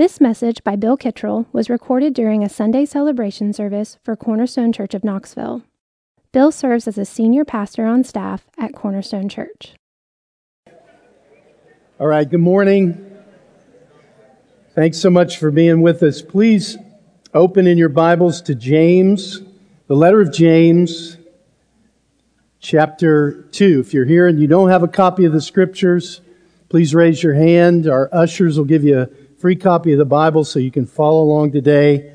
This message by Bill Kittrell was recorded during a Sunday celebration service for Cornerstone Church of Knoxville. Bill serves as a senior pastor on staff at Cornerstone Church. All right, good morning. Thanks so much for being with us. Please open in your Bibles to James, the letter of James, chapter 2. If you're here and you don't have a copy of the scriptures, please raise your hand. Our ushers will give you a free copy of the Bible so you can follow along today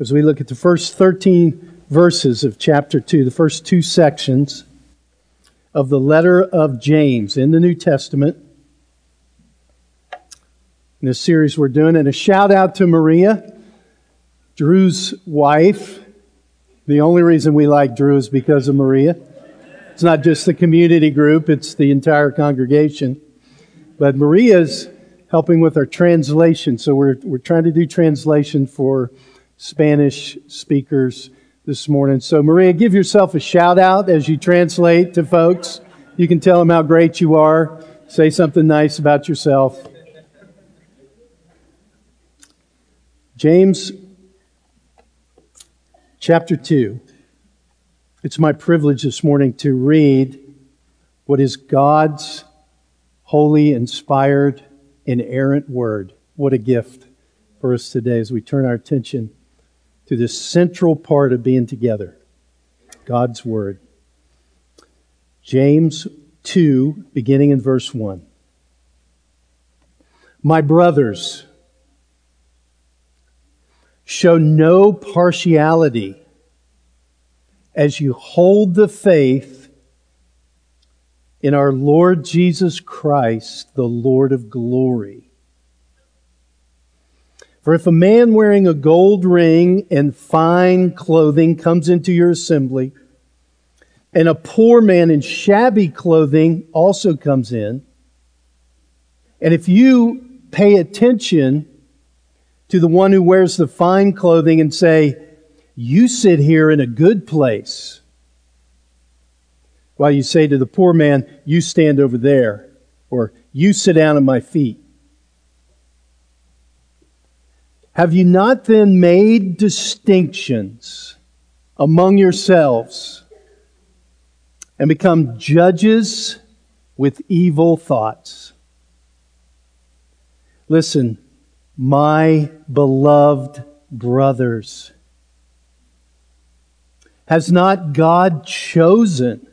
as we look at the first 13 verses of chapter 2, the first two sections of the letter of James in the New Testament in this series we're doing. And a shout out to Maria, Drew's wife. The only reason we like Drew is because of Maria. It's not just the community group, it's the entire congregation. But Maria's helping with our translation. So we're, we're trying to do translation for Spanish speakers this morning. So, Maria, give yourself a shout out as you translate to folks. You can tell them how great you are. Say something nice about yourself. James chapter 2. It's my privilege this morning to read what is God's holy, inspired, inerrant word. What a gift for us today as we turn our attention to this central part of being together God's word. James 2, beginning in verse 1. My brothers, Show no partiality as you hold the faith in our Lord Jesus Christ, the Lord of glory. For if a man wearing a gold ring and fine clothing comes into your assembly, and a poor man in shabby clothing also comes in, and if you pay attention to the one who wears the fine clothing and say, You sit here in a good place. While you say to the poor man, You stand over there, or You sit down at my feet. Have you not then made distinctions among yourselves and become judges with evil thoughts? Listen, my beloved brothers. Has not God chosen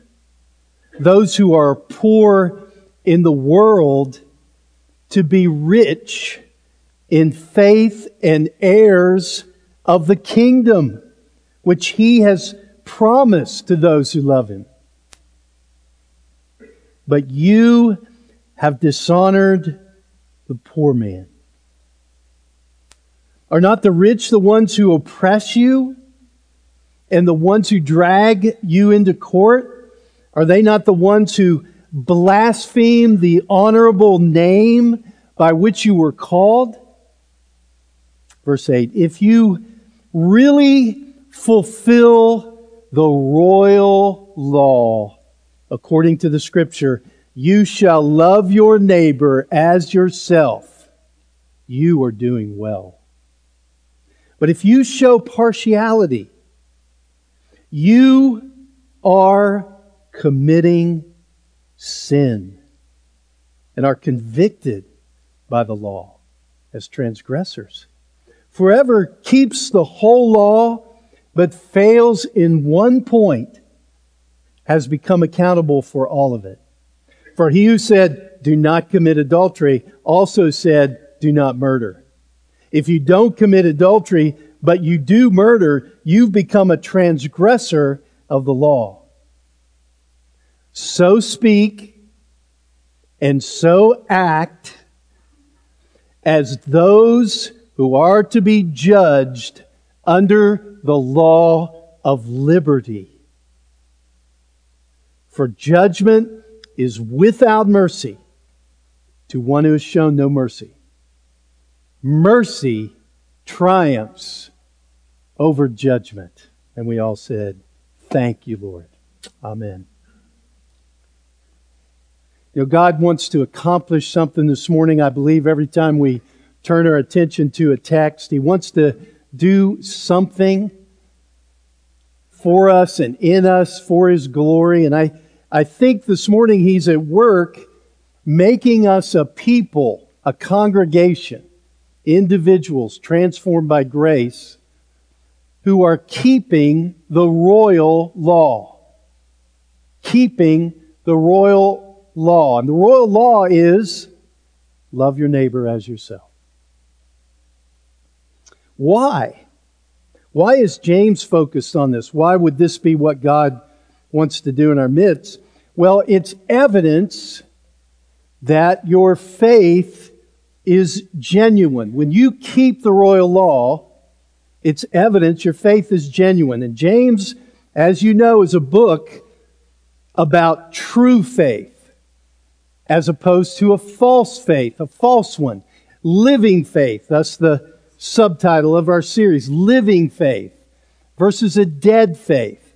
those who are poor in the world to be rich in faith and heirs of the kingdom, which he has promised to those who love him? But you have dishonored the poor man. Are not the rich the ones who oppress you and the ones who drag you into court? Are they not the ones who blaspheme the honorable name by which you were called? Verse 8 If you really fulfill the royal law according to the scripture, you shall love your neighbor as yourself. You are doing well. But if you show partiality, you are committing sin and are convicted by the law as transgressors. Forever keeps the whole law, but fails in one point, has become accountable for all of it. For he who said, Do not commit adultery, also said, Do not murder. If you don't commit adultery, but you do murder, you've become a transgressor of the law. So speak and so act as those who are to be judged under the law of liberty. For judgment is without mercy to one who has shown no mercy mercy triumphs over judgment. And we all said, Thank you, Lord. Amen. You know, God wants to accomplish something this morning. I believe every time we turn our attention to a text. He wants to do something for us and in us for His glory. And I, I think this morning He's at work making us a people, a congregation, individuals transformed by grace who are keeping the royal law. Keeping the royal law. And the royal law is love your neighbor as yourself. Why? Why is James focused on this? Why would this be what God wants to do in our midst? Well, it's evidence that your faith is genuine. When you keep the royal law, it's evidence your faith is genuine. And James, as you know, is a book about true faith as opposed to a false faith, a false one. Living faith. That's the subtitle of our series. Living faith versus a dead faith.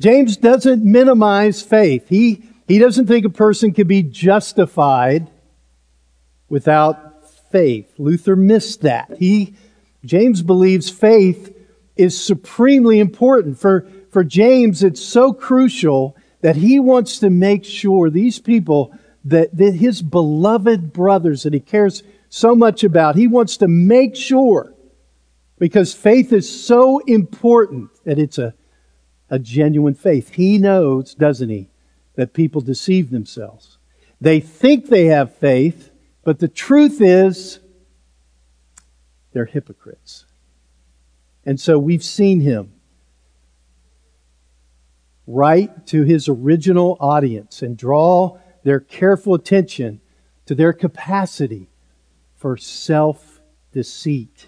James doesn't minimize faith. He, he doesn't think a person can be justified without faith. Luther missed that. He James believes faith is supremely important. For, for James, it's so crucial that he wants to make sure these people, that, that his beloved brothers that he cares so much about, he wants to make sure, because faith is so important that it's a, a genuine faith. He knows, doesn't he, that people deceive themselves. They think they have faith, but the truth is, they're hypocrites. And so we've seen him write to his original audience and draw their careful attention to their capacity for self deceit.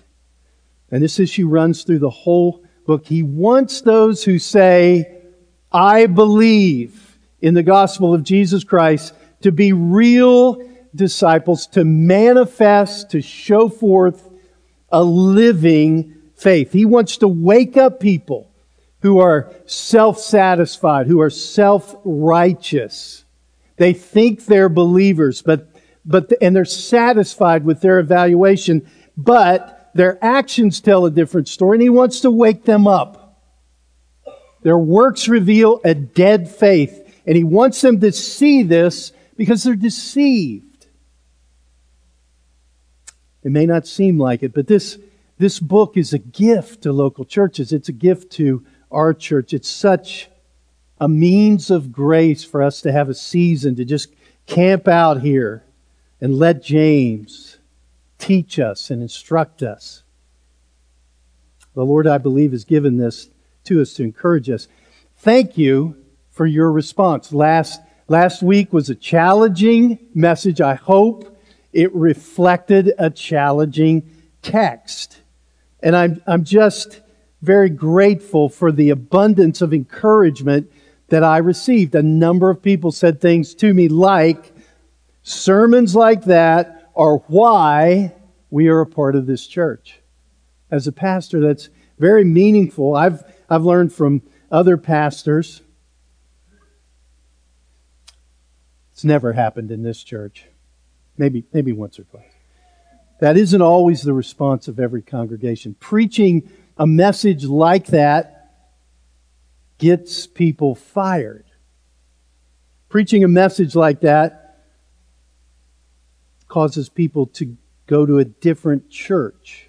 And this issue runs through the whole book. He wants those who say, I believe in the gospel of Jesus Christ to be real disciples, to manifest, to show forth a living faith. He wants to wake up people who are self satisfied, who are self righteous. They think they're believers, but, but, and they're satisfied with their evaluation, but their actions tell a different story, and he wants to wake them up. Their works reveal a dead faith, and he wants them to see this because they're deceived. It may not seem like it, but this, this book is a gift to local churches. It's a gift to our church. It's such a means of grace for us to have a season to just camp out here and let James teach us and instruct us. The Lord, I believe, has given this to us to encourage us. Thank you for your response. Last, last week was a challenging message. I hope it reflected a challenging text. And I'm, I'm just very grateful for the abundance of encouragement that I received. A number of people said things to me like, sermons like that are why we are a part of this church. As a pastor, that's very meaningful. I've, I've learned from other pastors. It's never happened in this church maybe, maybe once or twice. That isn't always the response of every congregation. Preaching a message like that gets people fired. Preaching a message like that causes people to go to a different church.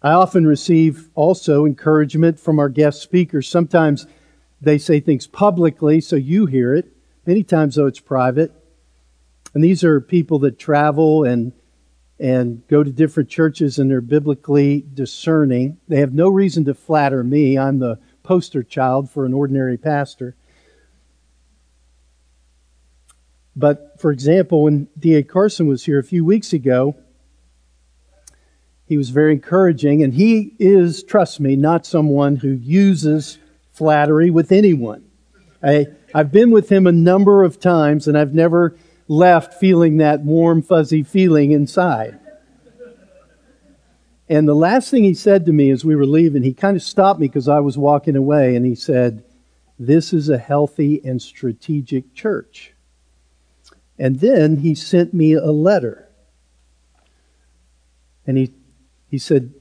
I often receive also encouragement from our guest speakers. Sometimes they say things publicly so you hear it. Many times, though, it's private. And these are people that travel and and go to different churches and they're biblically discerning. They have no reason to flatter me. I'm the poster child for an ordinary pastor. But for example, when D.A. Carson was here a few weeks ago, he was very encouraging, and he is, trust me, not someone who uses flattery with anyone. I, I've been with him a number of times, and I've never left feeling that warm, fuzzy feeling inside. And the last thing he said to me as we were leaving, he kind of stopped me because I was walking away, and he said, This is a healthy and strategic church. And then he sent me a letter. And he, he said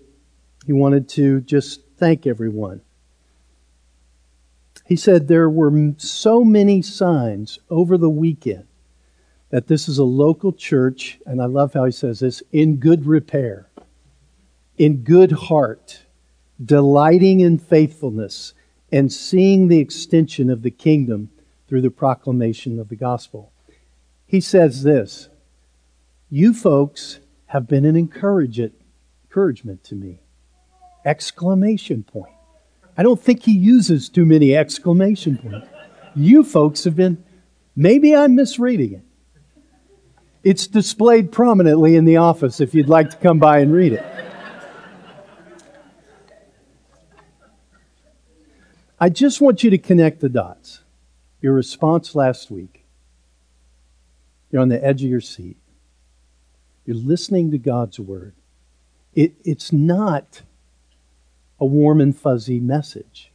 he wanted to just thank everyone. He said there were so many signs over the weekend that this is a local church, and I love how he says this in good repair, in good heart, delighting in faithfulness, and seeing the extension of the kingdom through the proclamation of the gospel. He says this You folks have been an encouragement, to me. Exclamation point. I don't think he uses too many exclamation points. You folks have been, maybe I'm misreading it. It's displayed prominently in the office if you'd like to come by and read it. I just want you to connect the dots. Your response last week. You're on the edge of your seat. You're listening to God's word. It, it's not a warm and fuzzy message.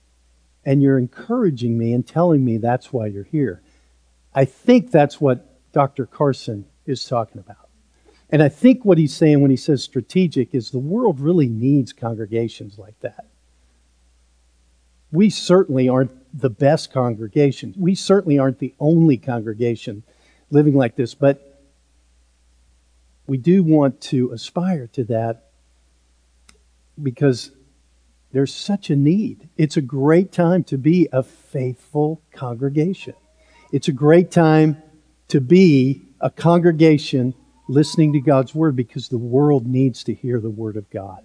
And you're encouraging me and telling me that's why you're here. I think that's what Dr. Carson is talking about. And I think what he's saying when he says strategic is the world really needs congregations like that. We certainly aren't the best congregation. We certainly aren't the only congregation living like this, but we do want to aspire to that because there's such a need. It's a great time to be a faithful congregation. It's a great time to be a congregation listening to God's word because the world needs to hear the word of God.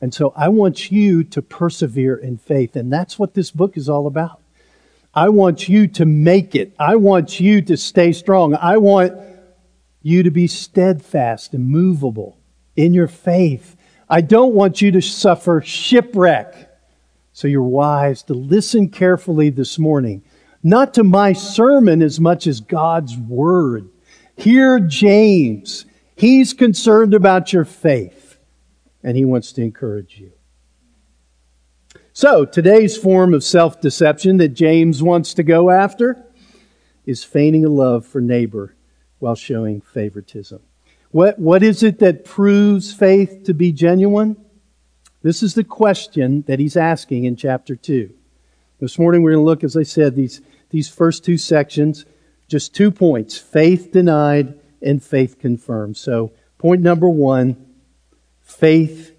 And so I want you to persevere in faith. And that's what this book is all about. I want you to make it. I want you to stay strong. I want you to be steadfast and movable in your faith. I don't want you to suffer shipwreck. So you're wise to listen carefully this morning not to my sermon as much as God's word. Hear James. He's concerned about your faith, and he wants to encourage you. So, today's form of self deception that James wants to go after is feigning a love for neighbor while showing favoritism. What, what is it that proves faith to be genuine? This is the question that he's asking in chapter 2. This morning we're going to look, as I said, these, these first two sections, just two points faith denied and faith confirmed. So, point number one faith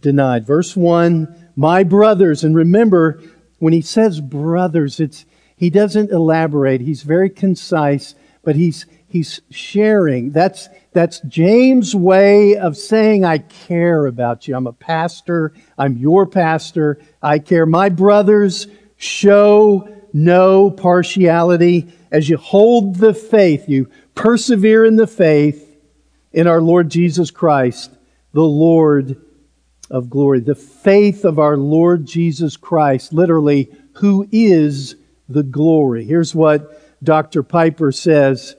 denied. Verse 1 My brothers, and remember, when he says brothers, it's, he doesn't elaborate, he's very concise, but he's, he's sharing. That's, that's James' way of saying, I care about you. I'm a pastor. I'm your pastor. I care. My brothers, Show no partiality as you hold the faith, you persevere in the faith in our Lord Jesus Christ, the Lord of glory. The faith of our Lord Jesus Christ, literally, who is the glory. Here's what Dr. Piper says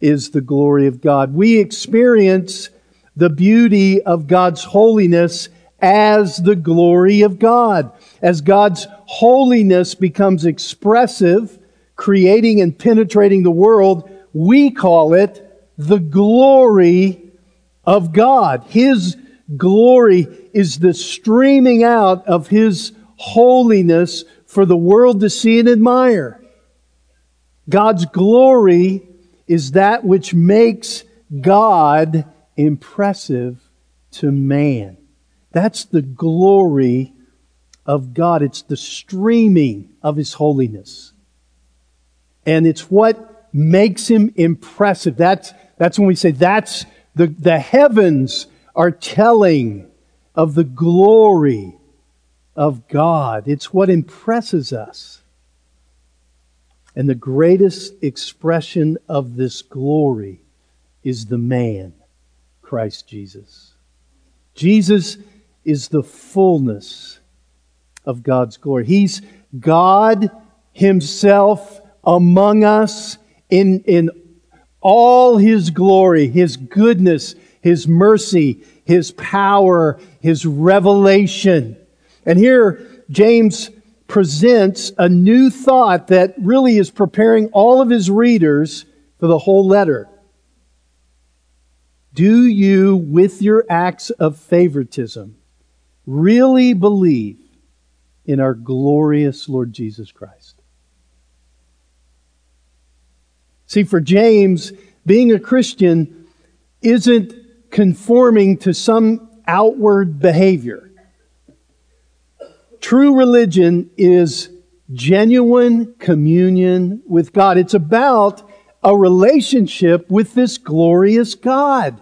is the glory of God. We experience the beauty of God's holiness as the glory of God. As God's holiness becomes expressive, creating and penetrating the world, we call it the glory of God. His glory is the streaming out of His holiness for the world to see and admire. God's glory is that which makes God impressive to man. That's the glory of God. It's the streaming of His holiness. And it's what makes Him impressive. That's, that's when we say that's the, the heavens are telling of the glory of God. It's what impresses us. And the greatest expression of this glory is the man, Christ Jesus. Jesus is the fullness of God's glory. He's God Himself among us in, in all His glory, His goodness, His mercy, His power, His revelation. And here, James presents a new thought that really is preparing all of his readers for the whole letter. Do you, with your acts of favoritism, really believe in our glorious Lord Jesus Christ? See, for James, being a Christian isn't conforming to some outward behavior. True religion is genuine communion with God. It's about a relationship with this glorious God.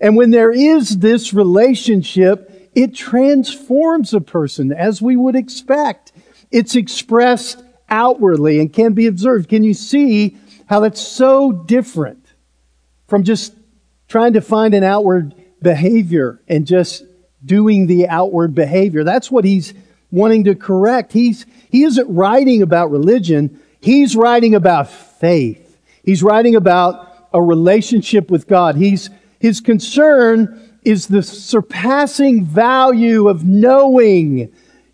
And when there is this relationship, it transforms a person as we would expect. It's expressed outwardly and can be observed. Can you see how that's so different from just trying to find an outward behavior and just doing the outward behavior. That's what he's wanting to correct. He's, he isn't writing about religion. He's writing about faith. He's writing about a relationship with God. He's, his concern is the surpassing value of knowing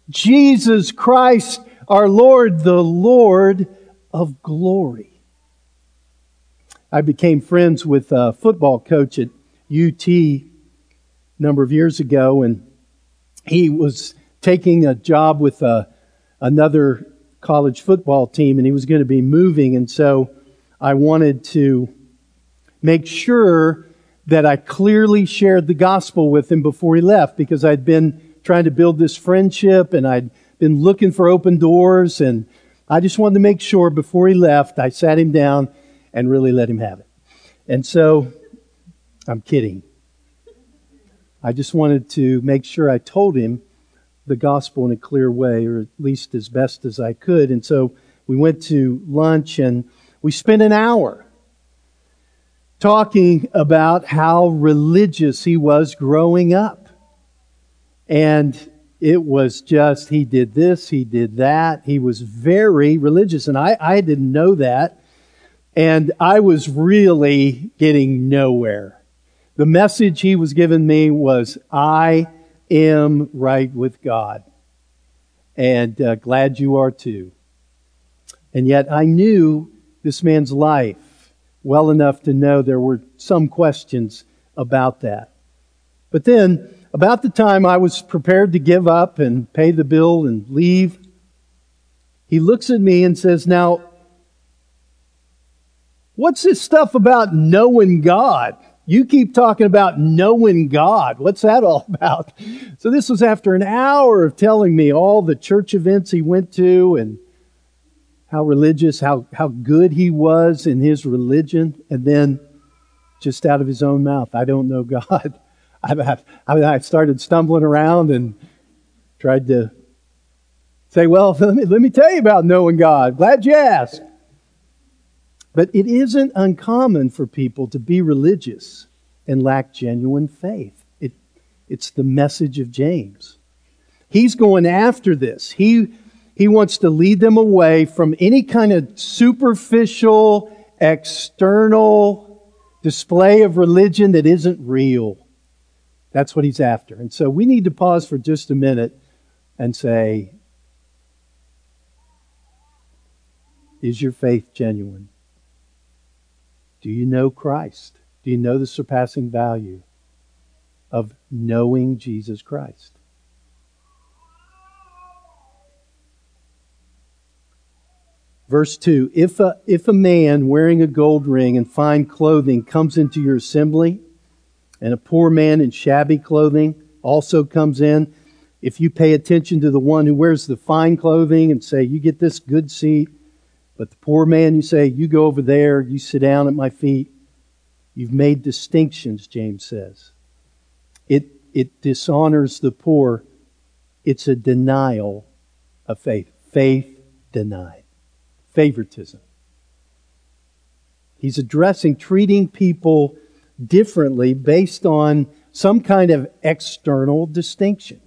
Jesus Christ, our Lord, the Lord of glory. I became friends with a football coach at UT a number of years ago, and he was taking a job with a, uh, another college football team, and he was going to be moving. And so I wanted to make sure that I clearly shared the gospel with him before he left because I'd been trying to build this friendship and I'd been looking for open doors. And I just wanted to make sure before he left, I sat him down and really let him have it. And so, I'm kidding. I just wanted to make sure I told him the gospel in a clear way, or at least as best as I could. And so we went to lunch and we spent an hour talking about how religious he was growing up. And it was just, he did this, he did that. He was very religious. And I, I didn't know that. And I was really getting nowhere. The message he was giving me was, I am right with God. And uh, glad you are too. And yet I knew this man's life well enough to know there were some questions about that. But then, about the time I was prepared to give up and pay the bill and leave, he looks at me and says, Now, What's this stuff about knowing God? You keep talking about knowing God. What's that all about? So, this was after an hour of telling me all the church events he went to and how religious, how, how good he was in his religion. And then, just out of his own mouth, I don't know God. I, I, I started stumbling around and tried to say, Well, let me, let me tell you about knowing God. Glad you asked. But it isn't uncommon for people to be religious and lack genuine faith. It, it's the message of James. He's going after this. He, he wants to lead them away from any kind of superficial, external display of religion that isn't real. That's what he's after. And so we need to pause for just a minute and say, Is your faith genuine? Do you know Christ? Do you know the surpassing value of knowing Jesus Christ? Verse 2 if a, if a man wearing a gold ring and fine clothing comes into your assembly, and a poor man in shabby clothing also comes in, if you pay attention to the one who wears the fine clothing and say, You get this good seat, but the poor man, you say, you go over there, you sit down at my feet. You've made distinctions, James says. It, it dishonors the poor. It's a denial of faith. Faith denied. Favoritism. He's addressing treating people differently based on some kind of external distinction.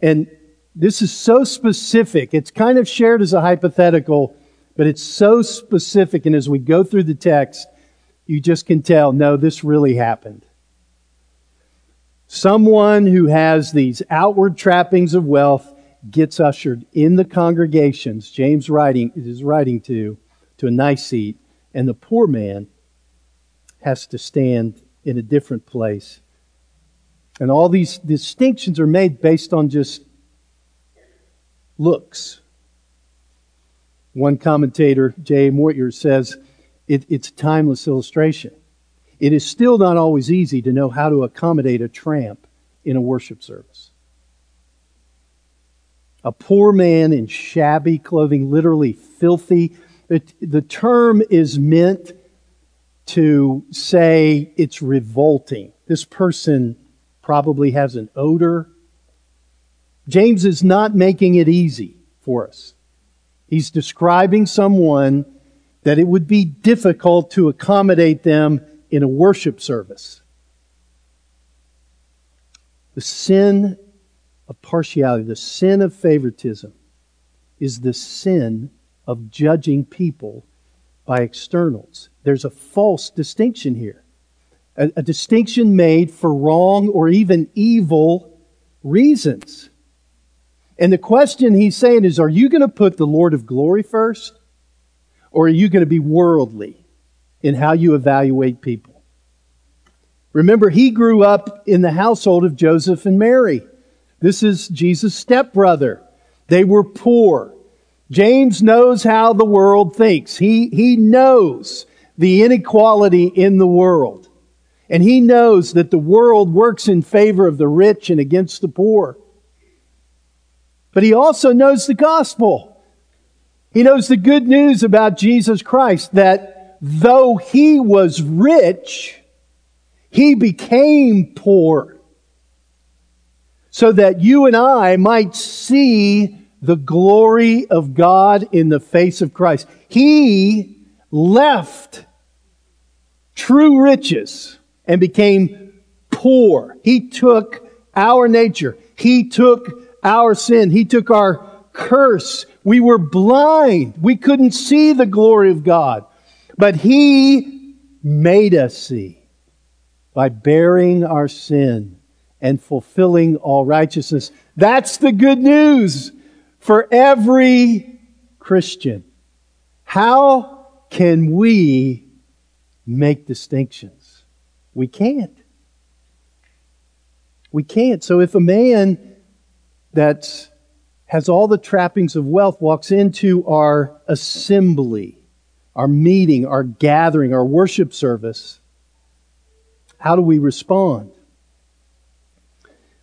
And this is so specific. It's kind of shared as a hypothetical, but it's so specific. And as we go through the text, you just can tell no, this really happened. Someone who has these outward trappings of wealth gets ushered in the congregations, James writing is writing to, to a nice seat, and the poor man has to stand in a different place. And all these distinctions are made based on just looks. One commentator, J. Motyer, says it, it's a timeless illustration. It is still not always easy to know how to accommodate a tramp in a worship service. A poor man in shabby clothing, literally filthy. The, the term is meant to say it's revolting. This person probably has an odor. James is not making it easy for us. He's describing someone that it would be difficult to accommodate them in a worship service. The sin of partiality, the sin of favoritism, is the sin of judging people by externals. There's a false distinction here, a, a distinction made for wrong or even evil reasons. And the question he's saying is are you going to put the Lord of glory first? Or are you going to be worldly in how you evaluate people? Remember, he grew up in the household of Joseph and Mary. This is Jesus' stepbrother. They were poor. James knows how the world thinks. He, he knows the inequality in the world. And he knows that the world works in favor of the rich and against the poor. But he also knows the gospel. He knows the good news about Jesus Christ that though he was rich, he became poor so that you and I might see the glory of God in the face of Christ. He left true riches and became poor. He took our nature. He took our sin. He took our curse. We were blind. We couldn't see the glory of God. But He made us see by bearing our sin and fulfilling all righteousness. That's the good news for every Christian. How can we make distinctions? We can't. We can't. So if a man that has all the trappings of wealth walks into our assembly, our meeting, our gathering, our worship service, how do we respond?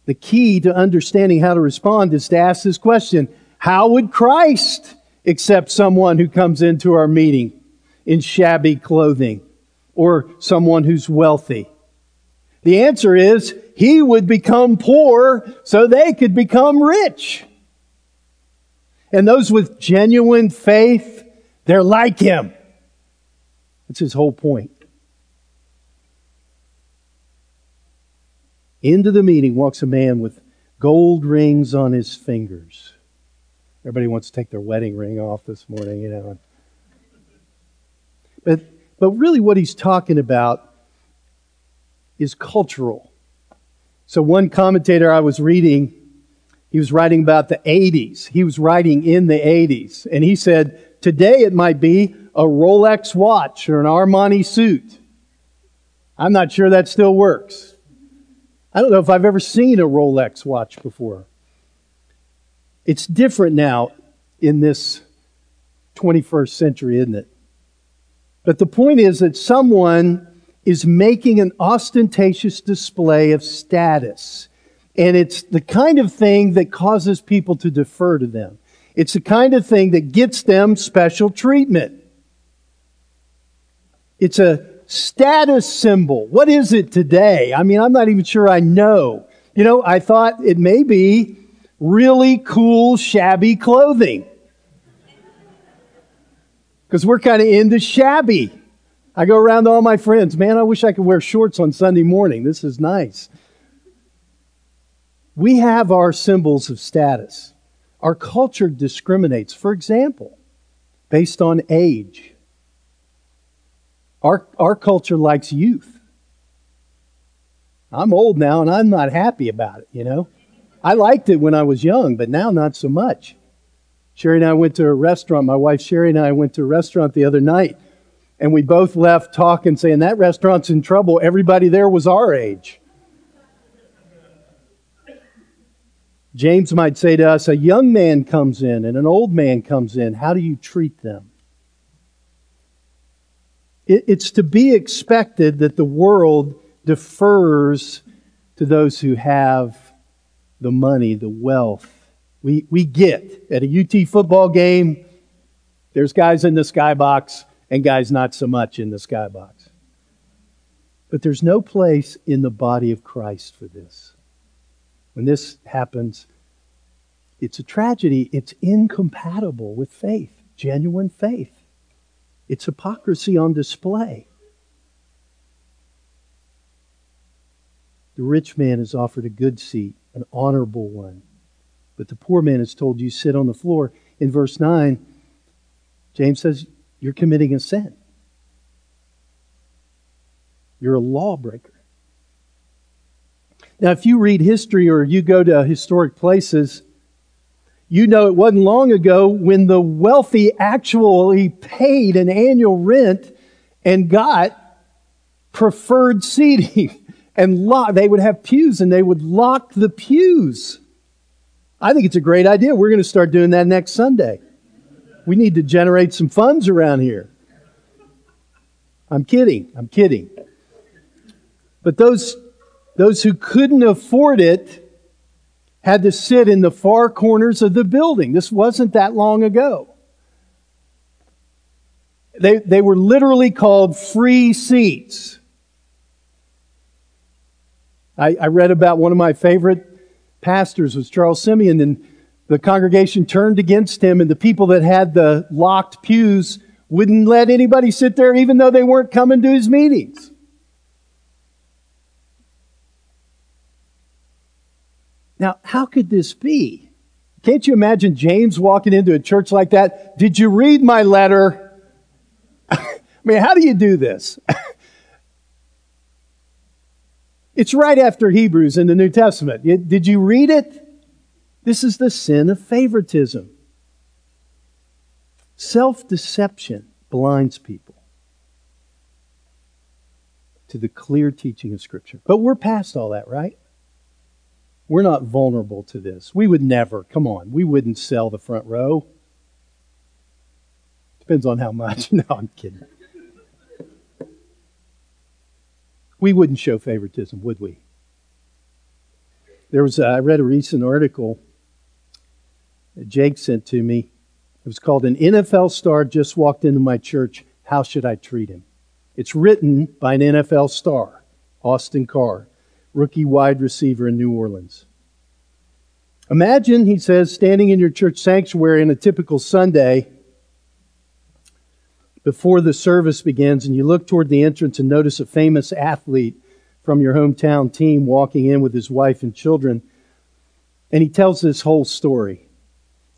The key to understanding how to respond is to ask this question How would Christ accept someone who comes into our meeting in shabby clothing or someone who's wealthy? The answer is he would become poor so they could become rich. And those with genuine faith, they're like him. That's his whole point. Into the meeting walks a man with gold rings on his fingers. Everybody wants to take their wedding ring off this morning, you know. But, but really, what he's talking about is cultural. So, one commentator I was reading, he was writing about the 80s. He was writing in the 80s. And he said, Today it might be a Rolex watch or an Armani suit. I'm not sure that still works. I don't know if I've ever seen a Rolex watch before. It's different now in this 21st century, isn't it? But the point is that someone is making an ostentatious display of status. And it's the kind of thing that causes people to defer to them. It's the kind of thing that gets them special treatment. It's a status symbol. What is it today? I mean, I'm not even sure I know. You know, I thought it may be really cool, shabby clothing. Because we're kind of into shabby. I go around to all my friends, man, I wish I could wear shorts on Sunday morning. This is nice. We have our symbols of status. Our culture discriminates, for example, based on age. Our, our culture likes youth. I'm old now and I'm not happy about it, you know. I liked it when I was young, but now not so much. Sherry and I went to a restaurant. My wife Sherry and I went to a restaurant the other night, and we both left talking, saying, That restaurant's in trouble. Everybody there was our age. James might say to us, A young man comes in and an old man comes in. How do you treat them? It's to be expected that the world defers to those who have the money, the wealth. We, we get at a UT football game, there's guys in the skybox and guys not so much in the skybox. But there's no place in the body of Christ for this. When this happens, it's a tragedy. It's incompatible with faith, genuine faith. It's hypocrisy on display. The rich man is offered a good seat, an honorable one. But the poor man is told, You sit on the floor. In verse 9, James says, You're committing a sin. You're a lawbreaker. Now, if you read history or you go to historic places, you know it wasn't long ago when the wealthy actually paid an annual rent and got preferred seating. And lock, they would have pews and they would lock the pews. I think it's a great idea. We're going to start doing that next Sunday. We need to generate some funds around here. I'm kidding. I'm kidding. But those, those who couldn't afford it had to sit in the far corners of the building. This wasn't that long ago. They, they were literally called free seats. I, I read about one of my favorite pastors was Charles Simeon, and the congregation turned against him, and the people that had the locked pews wouldn't let anybody sit there even though they weren't coming to his meetings. Now, how could this be? Can't you imagine James walking into a church like that? Did you read my letter? I mean, how do you do this? it's right after Hebrews in the New Testament. Did you read it? This is the sin of favoritism. Self deception blinds people to the clear teaching of Scripture. But we're past all that, right? We're not vulnerable to this. We would never, come on, we wouldn't sell the front row. Depends on how much. No, I'm kidding. We wouldn't show favoritism, would we? There was, a, I read a recent article that Jake sent to me. It was called An NFL Star Just Walked Into My Church. How Should I Treat Him? It's written by an NFL star, Austin Carr rookie wide receiver in New Orleans. Imagine, he says, standing in your church sanctuary on a typical Sunday before the service begins, and you look toward the entrance and notice a famous athlete from your hometown team walking in with his wife and children. And he tells this whole story.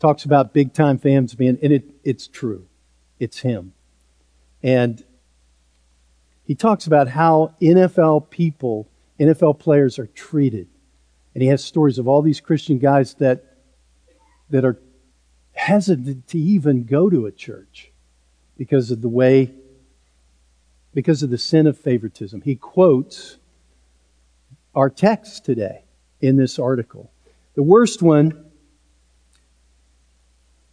Talks about big time fans being, and it, it's true. It's him. And he talks about how NFL people NFL players are treated. And he has stories of all these Christian guys that, that are hesitant to even go to a church because of the way, because of the sin of favoritism. He quotes our text today in this article. The worst one,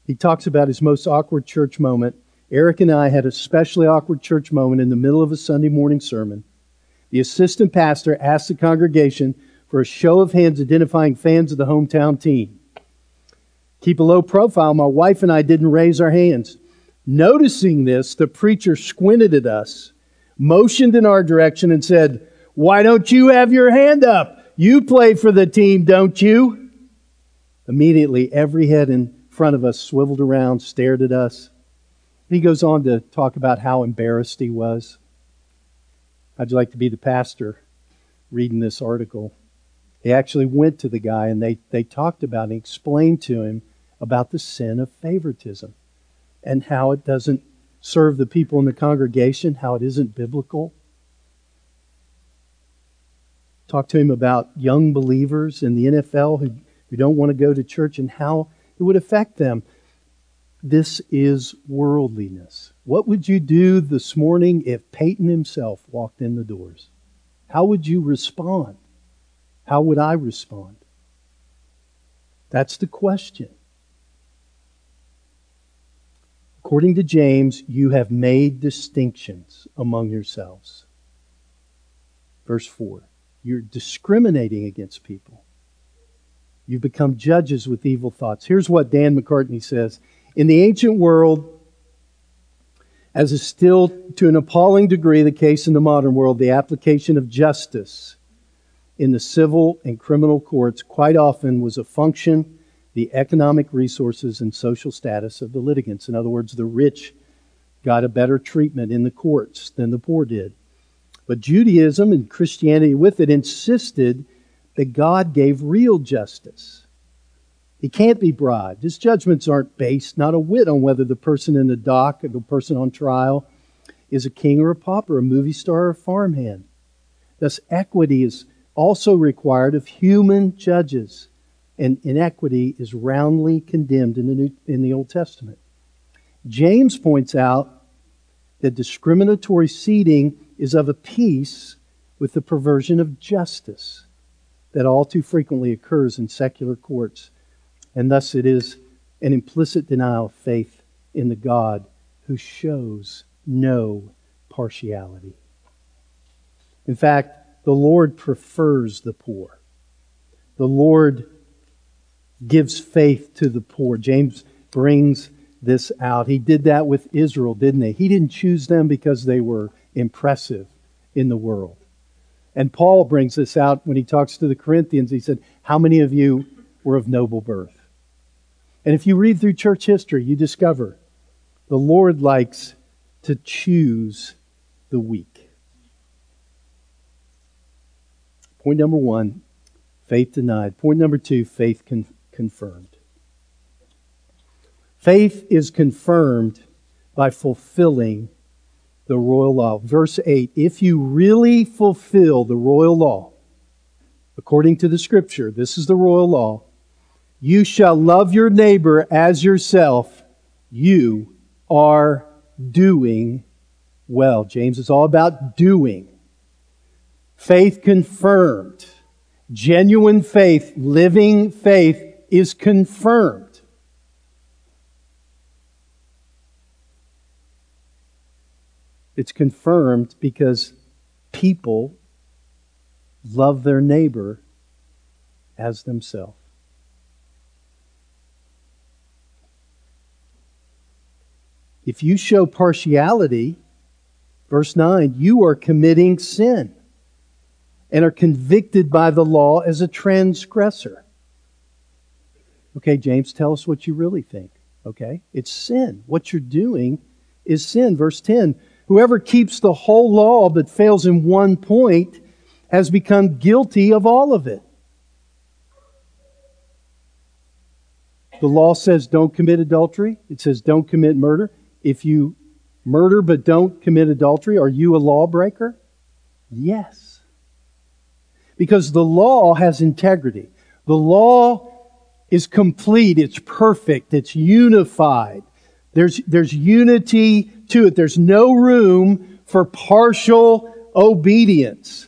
he talks about his most awkward church moment. Eric and I had a especially awkward church moment in the middle of a Sunday morning sermon the assistant pastor asked the congregation for a show of hands identifying fans of the hometown team. Keep a low profile, my wife and I didn't raise our hands. Noticing this, the preacher squinted at us, motioned in our direction, and said, Why don't you have your hand up? You play for the team, don't you? Immediately, every head in front of us swiveled around, stared at us. He goes on to talk about how embarrassed he was. How'd you like to be the pastor reading this article? They actually went to the guy and they, they talked about and explained to him about the sin of favoritism and how it doesn't serve the people in the congregation, how it isn't biblical. Talk to him about young believers in the NFL who, who don't want to go to church and how it would affect them. This is worldliness. What would you do this morning if Peyton himself walked in the doors? How would you respond? How would I respond? That's the question. According to James, you have made distinctions among yourselves. Verse 4 You're discriminating against people. You've become judges with evil thoughts. Here's what Dan McCartney says In the ancient world, as is still to an appalling degree the case in the modern world, the application of justice in the civil and criminal courts quite often was a function the economic resources and social status of the litigants. In other words, the rich got a better treatment in the courts than the poor did. But Judaism and Christianity with it insisted that God gave real justice. He can't be bribed. His judgments aren't based not a whit on whether the person in the dock or the person on trial is a king or a pauper, a movie star or a farmhand. Thus, equity is also required of human judges and inequity is roundly condemned in the, New, in the Old Testament. James points out that discriminatory seating is of a piece with the perversion of justice that all too frequently occurs in secular courts, and thus it is an implicit denial of faith in the God who shows no partiality. In fact, the Lord prefers the poor. The Lord gives faith to the poor. James brings this out. He did that with Israel, didn't he? He didn't choose them because they were impressive in the world. And Paul brings this out when he talks to the Corinthians. He said, How many of you were of noble birth? And if you read through church history, you discover the Lord likes to choose the weak. Point number one faith denied. Point number two faith con- confirmed. Faith is confirmed by fulfilling the royal law. Verse 8 If you really fulfill the royal law, according to the scripture, this is the royal law, you shall love your neighbor as yourself. You are doing well. James is all about doing. Faith confirmed. Genuine faith, living faith is confirmed. It's confirmed because people love their neighbor as themselves. If you show partiality, verse 9, you are committing sin and are convicted by the law as a transgressor. Okay, James, tell us what you really think. Okay? It's sin. What you're doing is sin. Verse 10 Whoever keeps the whole law but fails in one point has become guilty of all of it. The law says don't commit adultery, it says don't commit murder. If you murder but don't commit adultery, are you a lawbreaker? Yes. Because the law has integrity. The law is complete, it's perfect, it's unified. There's, there's unity to it. There's no room for partial obedience.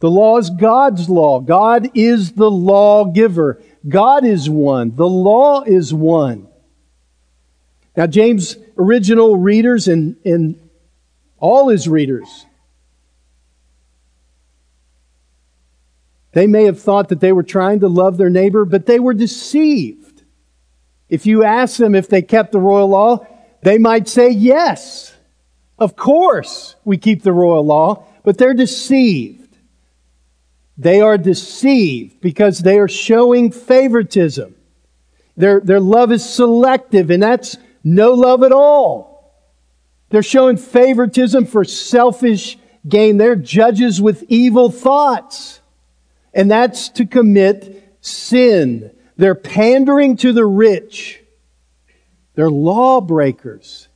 The law is God's law. God is the lawgiver. God is one. The law is one. Now, James' original readers and, and all his readers, they may have thought that they were trying to love their neighbor, but they were deceived. If you ask them if they kept the royal law, they might say yes. Of course, we keep the royal law, but they're deceived. They are deceived because they are showing favoritism. Their, their love is selective, and that's no love at all. They're showing favoritism for selfish gain. They're judges with evil thoughts, and that's to commit sin. They're pandering to the rich. They're lawbreakers.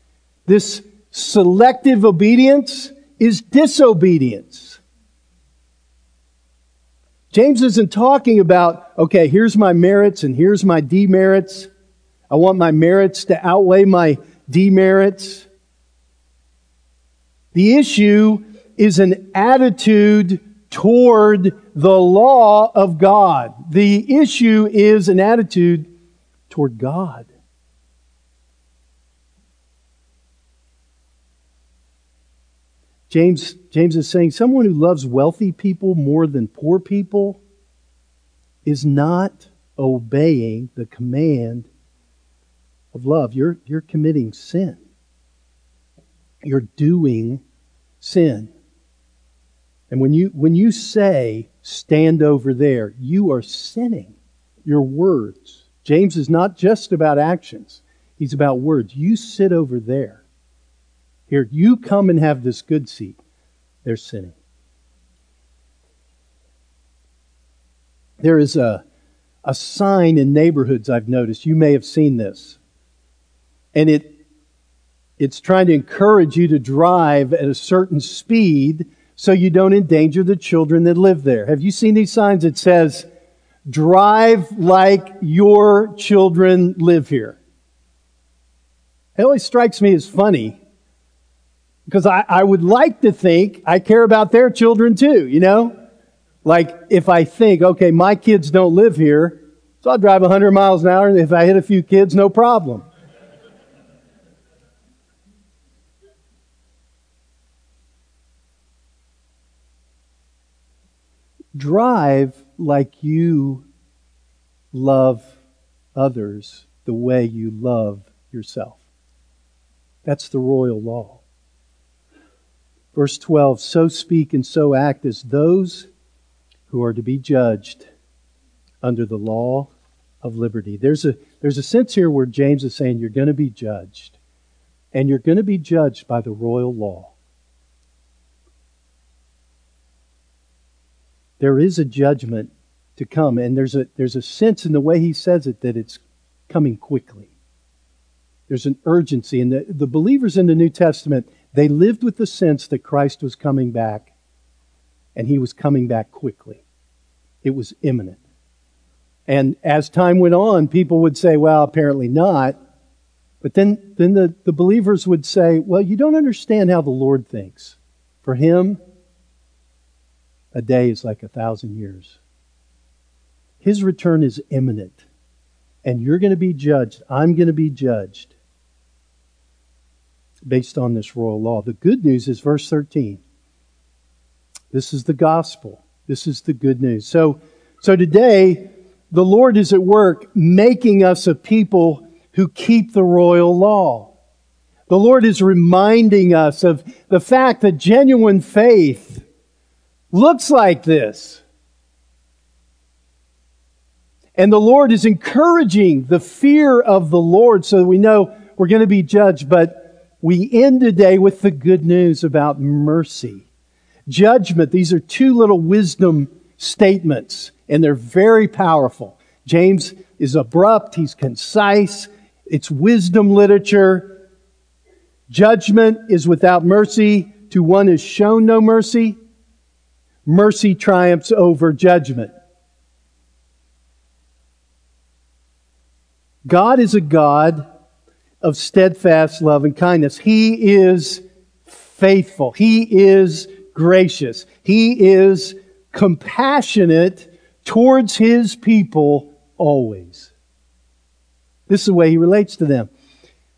This selective obedience is disobedience. James isn't talking about, okay, here's my merits and here's my demerits. I want my merits to outweigh my demerits. The issue is an attitude toward the law of God. The issue is an attitude toward God. James, James is saying someone who loves wealthy people more than poor people is not obeying the command of love. You're, you're committing sin. You're doing sin. And when you, when you say, stand over there, you are sinning your words. James is not just about actions, he's about words. You sit over there. Here, you come and have this good seat. They're sinning. There is a, a sign in neighborhoods I've noticed. You may have seen this. And it, it's trying to encourage you to drive at a certain speed so you don't endanger the children that live there. Have you seen these signs? It says, drive like your children live here. It always strikes me as funny because I, I would like to think I care about their children too, you know? Like if I think, okay, my kids don't live here, so I'll drive 100 miles an hour. If I hit a few kids, no problem. Drive like you love others the way you love yourself. That's the royal law. Verse 12 So speak and so act as those who are to be judged under the law of liberty. There's a, there's a sense here where James is saying you're going to be judged, and you're going to be judged by the royal law. There is a judgment to come, and there's a, there's a sense in the way he says it that it's coming quickly. There's an urgency. And the, the believers in the New Testament, they lived with the sense that Christ was coming back, and he was coming back quickly. It was imminent. And as time went on, people would say, well, apparently not. But then, then the, the believers would say, well, you don't understand how the Lord thinks. For him, a day is like a thousand years. His return is imminent, and you're going to be judged. I'm going to be judged based on this royal law. The good news is verse 13. This is the gospel. This is the good news. So, so today, the Lord is at work making us a people who keep the royal law. The Lord is reminding us of the fact that genuine faith looks like this. And the Lord is encouraging the fear of the Lord so we know we're going to be judged. But we end today with the good news about mercy. Judgment, these are two little wisdom statements, and they're very powerful. James is abrupt, he's concise, it's wisdom literature. Judgment is without mercy to one who has shown no mercy mercy triumphs over judgment. God is a God of steadfast love and kindness. He is faithful. He is gracious. He is compassionate towards his people always. This is the way he relates to them.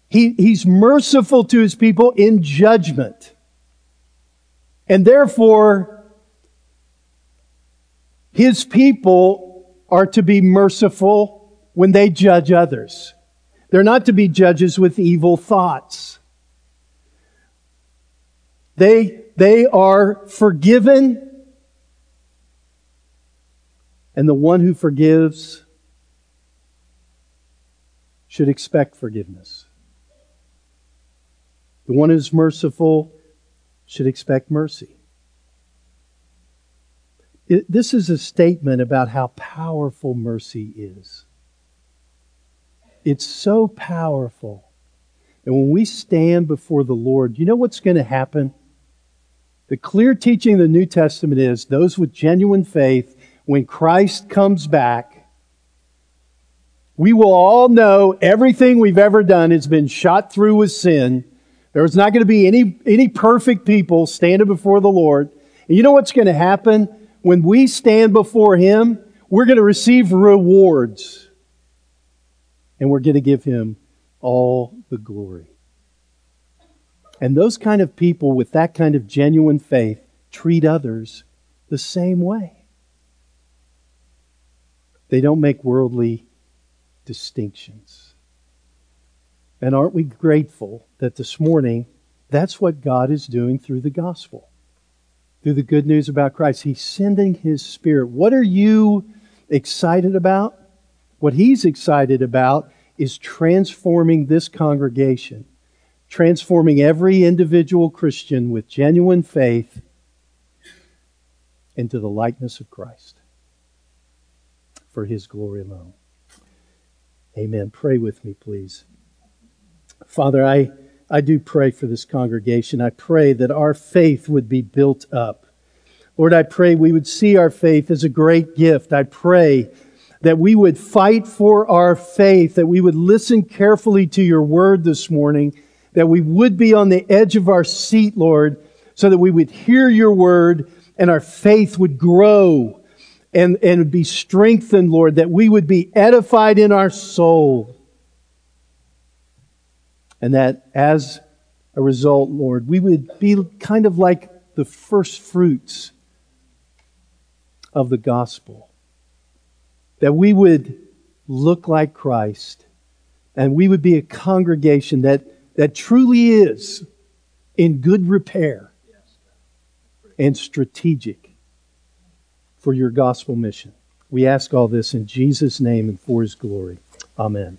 He, he's merciful to his people in judgment. And therefore, his people are to be merciful when they judge others. They're not to be judges with evil thoughts. They, they are forgiven, and the one who forgives should expect forgiveness. The one who's merciful should expect mercy. It, this is a statement about how powerful mercy is. It's so powerful. And when we stand before the Lord, you know what's going to happen? The clear teaching of the New Testament is those with genuine faith, when Christ comes back, we will all know everything we've ever done has been shot through with sin. There's not going to be any, any perfect people standing before the Lord. And you know what's going to happen? When we stand before Him, we're going to receive rewards. And we're going to give Him all the glory. And those kind of people with that kind of genuine faith treat others the same way. They don't make worldly distinctions. And aren't we grateful that this morning that's what God is doing through the gospel? Through the good news about Christ. He's sending His Spirit. What are you excited about? What He's excited about is transforming this congregation, transforming every individual Christian with genuine faith into the likeness of Christ for His glory alone. Amen. Pray with me, please. Father, I, I do pray for this congregation. I pray that our faith would be built up. Lord, I pray we would see our faith as a great gift. I pray that we would fight for our faith, that we would listen carefully to your word this morning, that we would be on the edge of our seat, Lord, so that we would hear your word and our faith would grow and, and be strengthened, Lord, that we would be edified in our soul. And that as a result, Lord, we would be kind of like the first fruits of the gospel. That we would look like Christ and we would be a congregation that, that truly is in good repair and strategic for your gospel mission. We ask all this in Jesus' name and for his glory. Amen.